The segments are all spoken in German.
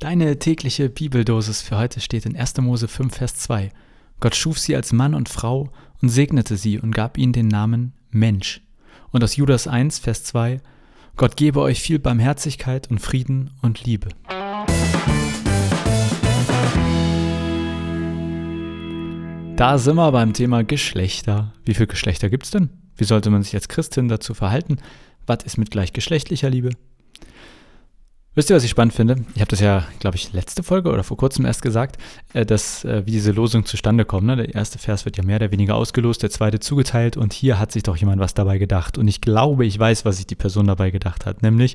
Deine tägliche Bibeldosis für heute steht in 1. Mose 5, Vers 2. Gott schuf sie als Mann und Frau und segnete sie und gab ihnen den Namen Mensch. Und aus Judas 1, Vers 2. Gott gebe euch viel Barmherzigkeit und Frieden und Liebe. Da sind wir beim Thema Geschlechter. Wie viele Geschlechter gibt es denn? Wie sollte man sich als Christin dazu verhalten? Was ist mit gleichgeschlechtlicher Liebe? Wisst ihr, was ich spannend finde? Ich habe das ja, glaube ich, letzte Folge oder vor kurzem erst gesagt, äh, dass äh, wie diese Losung zustande kommt. Ne? Der erste Vers wird ja mehr oder weniger ausgelost, der zweite zugeteilt und hier hat sich doch jemand was dabei gedacht. Und ich glaube, ich weiß, was sich die Person dabei gedacht hat, nämlich,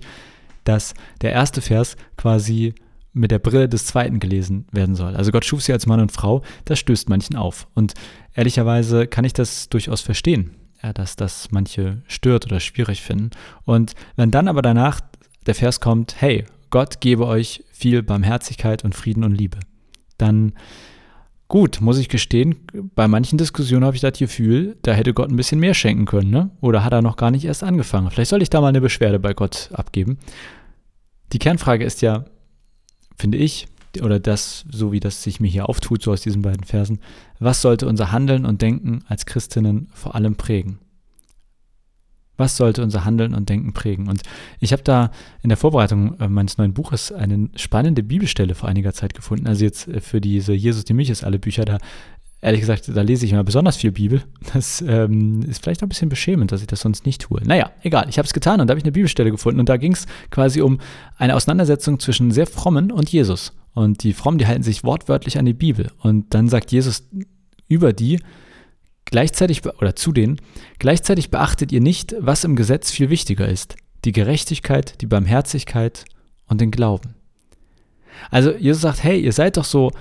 dass der erste Vers quasi mit der Brille des zweiten gelesen werden soll. Also Gott schuf sie als Mann und Frau, das stößt manchen auf. Und ehrlicherweise kann ich das durchaus verstehen, ja, dass das manche stört oder schwierig finden. Und wenn dann aber danach der Vers kommt, hey, Gott gebe euch viel Barmherzigkeit und Frieden und Liebe, dann gut, muss ich gestehen, bei manchen Diskussionen habe ich das Gefühl, da hätte Gott ein bisschen mehr schenken können, ne? Oder hat er noch gar nicht erst angefangen? Vielleicht soll ich da mal eine Beschwerde bei Gott abgeben. Die Kernfrage ist ja, finde ich, oder das, so wie das sich mir hier auftut, so aus diesen beiden Versen, was sollte unser Handeln und Denken als Christinnen vor allem prägen? Was sollte unser Handeln und Denken prägen? Und ich habe da in der Vorbereitung äh, meines neuen Buches eine spannende Bibelstelle vor einiger Zeit gefunden. Also jetzt äh, für diese Jesus die Milch ist alle Bücher, da ehrlich gesagt, da lese ich immer besonders viel Bibel. Das ähm, ist vielleicht ein bisschen beschämend, dass ich das sonst nicht tue. Naja, egal, ich habe es getan und da habe ich eine Bibelstelle gefunden und da ging es quasi um eine Auseinandersetzung zwischen sehr frommen und Jesus. Und die Frommen, die halten sich wortwörtlich an die Bibel. Und dann sagt Jesus über die, Gleichzeitig oder zu denen, gleichzeitig beachtet ihr nicht, was im Gesetz viel wichtiger ist, die Gerechtigkeit, die Barmherzigkeit und den Glauben. Also Jesus sagt, hey, ihr seid doch so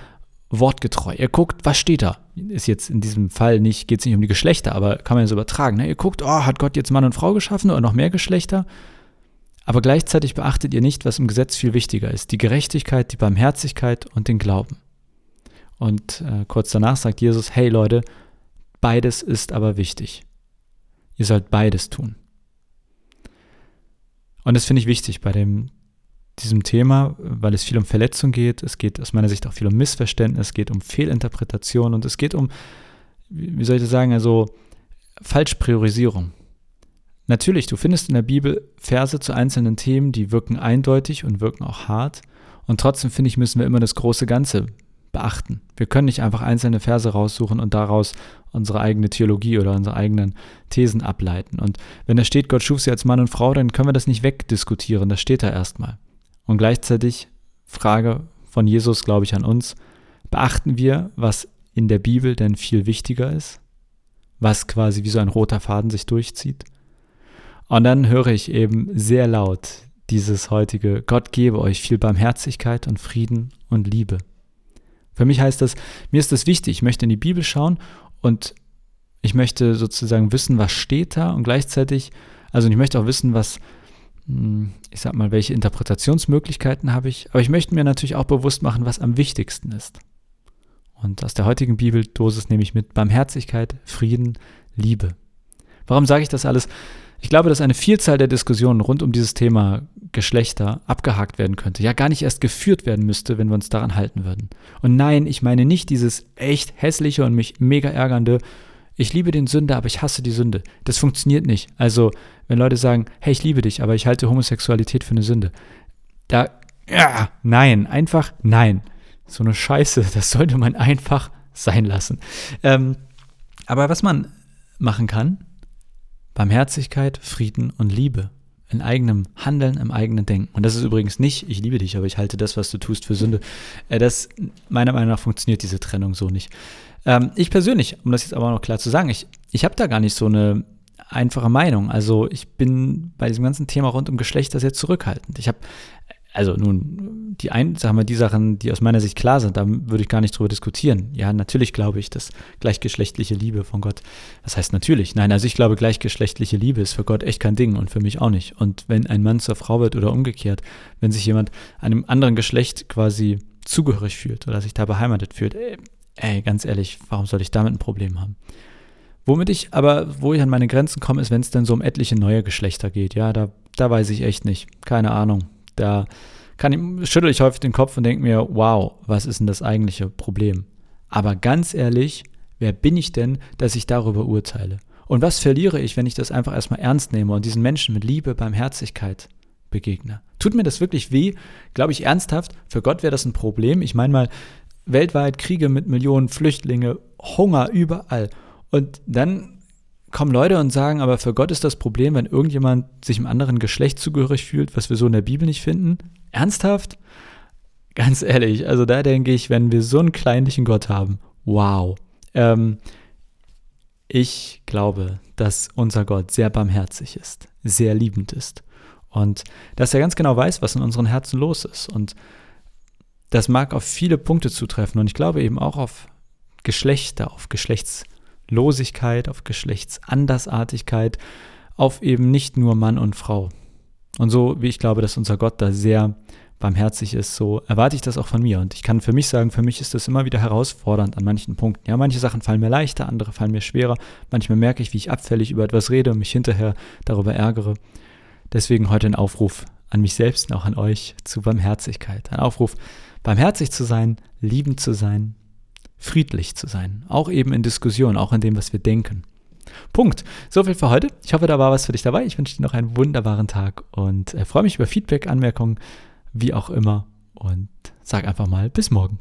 wortgetreu. Ihr guckt, was steht da? Ist jetzt in diesem Fall nicht, geht es nicht um die Geschlechter, aber kann man so übertragen. Ne? Ihr guckt, oh, hat Gott jetzt Mann und Frau geschaffen oder noch mehr Geschlechter? Aber gleichzeitig beachtet ihr nicht, was im Gesetz viel wichtiger ist, die Gerechtigkeit, die Barmherzigkeit und den Glauben. Und äh, kurz danach sagt Jesus, hey Leute, Beides ist aber wichtig. Ihr sollt beides tun. Und das finde ich wichtig bei dem, diesem Thema, weil es viel um Verletzung geht. Es geht aus meiner Sicht auch viel um Missverständnis, es geht um Fehlinterpretation und es geht um, wie soll ich das sagen, also Falschpriorisierung. Natürlich, du findest in der Bibel Verse zu einzelnen Themen, die wirken eindeutig und wirken auch hart. Und trotzdem finde ich, müssen wir immer das große Ganze beachten. Wir können nicht einfach einzelne Verse raussuchen und daraus unsere eigene Theologie oder unsere eigenen Thesen ableiten. Und wenn da steht, Gott schuf sie als Mann und Frau, dann können wir das nicht wegdiskutieren. Das steht da erstmal. Und gleichzeitig Frage von Jesus, glaube ich, an uns. Beachten wir, was in der Bibel denn viel wichtiger ist? Was quasi wie so ein roter Faden sich durchzieht? Und dann höre ich eben sehr laut dieses heutige Gott gebe euch viel Barmherzigkeit und Frieden und Liebe. Für mich heißt das, mir ist das wichtig, ich möchte in die Bibel schauen und ich möchte sozusagen wissen, was steht da und gleichzeitig, also ich möchte auch wissen, was, hm, ich sag mal, welche Interpretationsmöglichkeiten habe ich, aber ich möchte mir natürlich auch bewusst machen, was am wichtigsten ist. Und aus der heutigen Bibeldosis nehme ich mit Barmherzigkeit, Frieden, Liebe. Warum sage ich das alles? Ich glaube, dass eine Vielzahl der Diskussionen rund um dieses Thema Geschlechter abgehakt werden könnte, ja gar nicht erst geführt werden müsste, wenn wir uns daran halten würden. Und nein, ich meine nicht dieses echt hässliche und mich mega ärgernde, ich liebe den Sünder, aber ich hasse die Sünde. Das funktioniert nicht. Also, wenn Leute sagen, hey, ich liebe dich, aber ich halte Homosexualität für eine Sünde. Da, ja, nein, einfach nein. So eine Scheiße, das sollte man einfach sein lassen. Ähm, aber was man machen kann, Barmherzigkeit, Frieden und Liebe in eigenem Handeln, im eigenen Denken. Und das ist übrigens nicht, ich liebe dich, aber ich halte das, was du tust, für Sünde. Äh, das, meiner Meinung nach funktioniert diese Trennung so nicht. Ähm, ich persönlich, um das jetzt aber noch klar zu sagen, ich, ich habe da gar nicht so eine einfache Meinung. Also ich bin bei diesem ganzen Thema rund um Geschlechter sehr zurückhaltend. Ich habe also nun, die ein, sagen wir, die Sachen, die aus meiner Sicht klar sind, da würde ich gar nicht drüber diskutieren. Ja, natürlich glaube ich, dass gleichgeschlechtliche Liebe von Gott, das heißt natürlich, nein, also ich glaube, gleichgeschlechtliche Liebe ist für Gott echt kein Ding und für mich auch nicht. Und wenn ein Mann zur Frau wird oder umgekehrt, wenn sich jemand einem anderen Geschlecht quasi zugehörig fühlt oder sich da beheimatet fühlt, ey, ey ganz ehrlich, warum soll ich damit ein Problem haben? Womit ich aber, wo ich an meine Grenzen komme, ist, wenn es dann so um etliche neue Geschlechter geht. Ja, da, da weiß ich echt nicht. Keine Ahnung da kann, schüttel ich häufig den Kopf und denke mir, wow, was ist denn das eigentliche Problem? Aber ganz ehrlich, wer bin ich denn, dass ich darüber urteile? Und was verliere ich, wenn ich das einfach erstmal ernst nehme und diesen Menschen mit Liebe, Barmherzigkeit begegne? Tut mir das wirklich weh? Glaube ich ernsthaft, für Gott wäre das ein Problem. Ich meine mal, weltweit Kriege mit Millionen Flüchtlinge, Hunger überall. Und dann kommen Leute und sagen, aber für Gott ist das Problem, wenn irgendjemand sich einem anderen Geschlecht zugehörig fühlt, was wir so in der Bibel nicht finden. Ernsthaft? Ganz ehrlich, also da denke ich, wenn wir so einen kleinlichen Gott haben, wow. Ähm, ich glaube, dass unser Gott sehr barmherzig ist, sehr liebend ist und dass er ganz genau weiß, was in unseren Herzen los ist. Und das mag auf viele Punkte zutreffen und ich glaube eben auch auf Geschlechter, auf Geschlechtslosigkeit, auf Geschlechtsandersartigkeit, auf eben nicht nur Mann und Frau. Und so wie ich glaube, dass unser Gott da sehr barmherzig ist, so erwarte ich das auch von mir. Und ich kann für mich sagen, für mich ist das immer wieder herausfordernd an manchen Punkten. Ja, manche Sachen fallen mir leichter, andere fallen mir schwerer. Manchmal merke ich, wie ich abfällig über etwas rede und mich hinterher darüber ärgere. Deswegen heute ein Aufruf an mich selbst und auch an euch zu Barmherzigkeit. Ein Aufruf, barmherzig zu sein, liebend zu sein, friedlich zu sein. Auch eben in Diskussionen, auch in dem, was wir denken. Punkt. So viel für heute. Ich hoffe, da war was für dich dabei. Ich wünsche dir noch einen wunderbaren Tag und äh, freue mich über Feedback, Anmerkungen, wie auch immer. Und sag einfach mal bis morgen.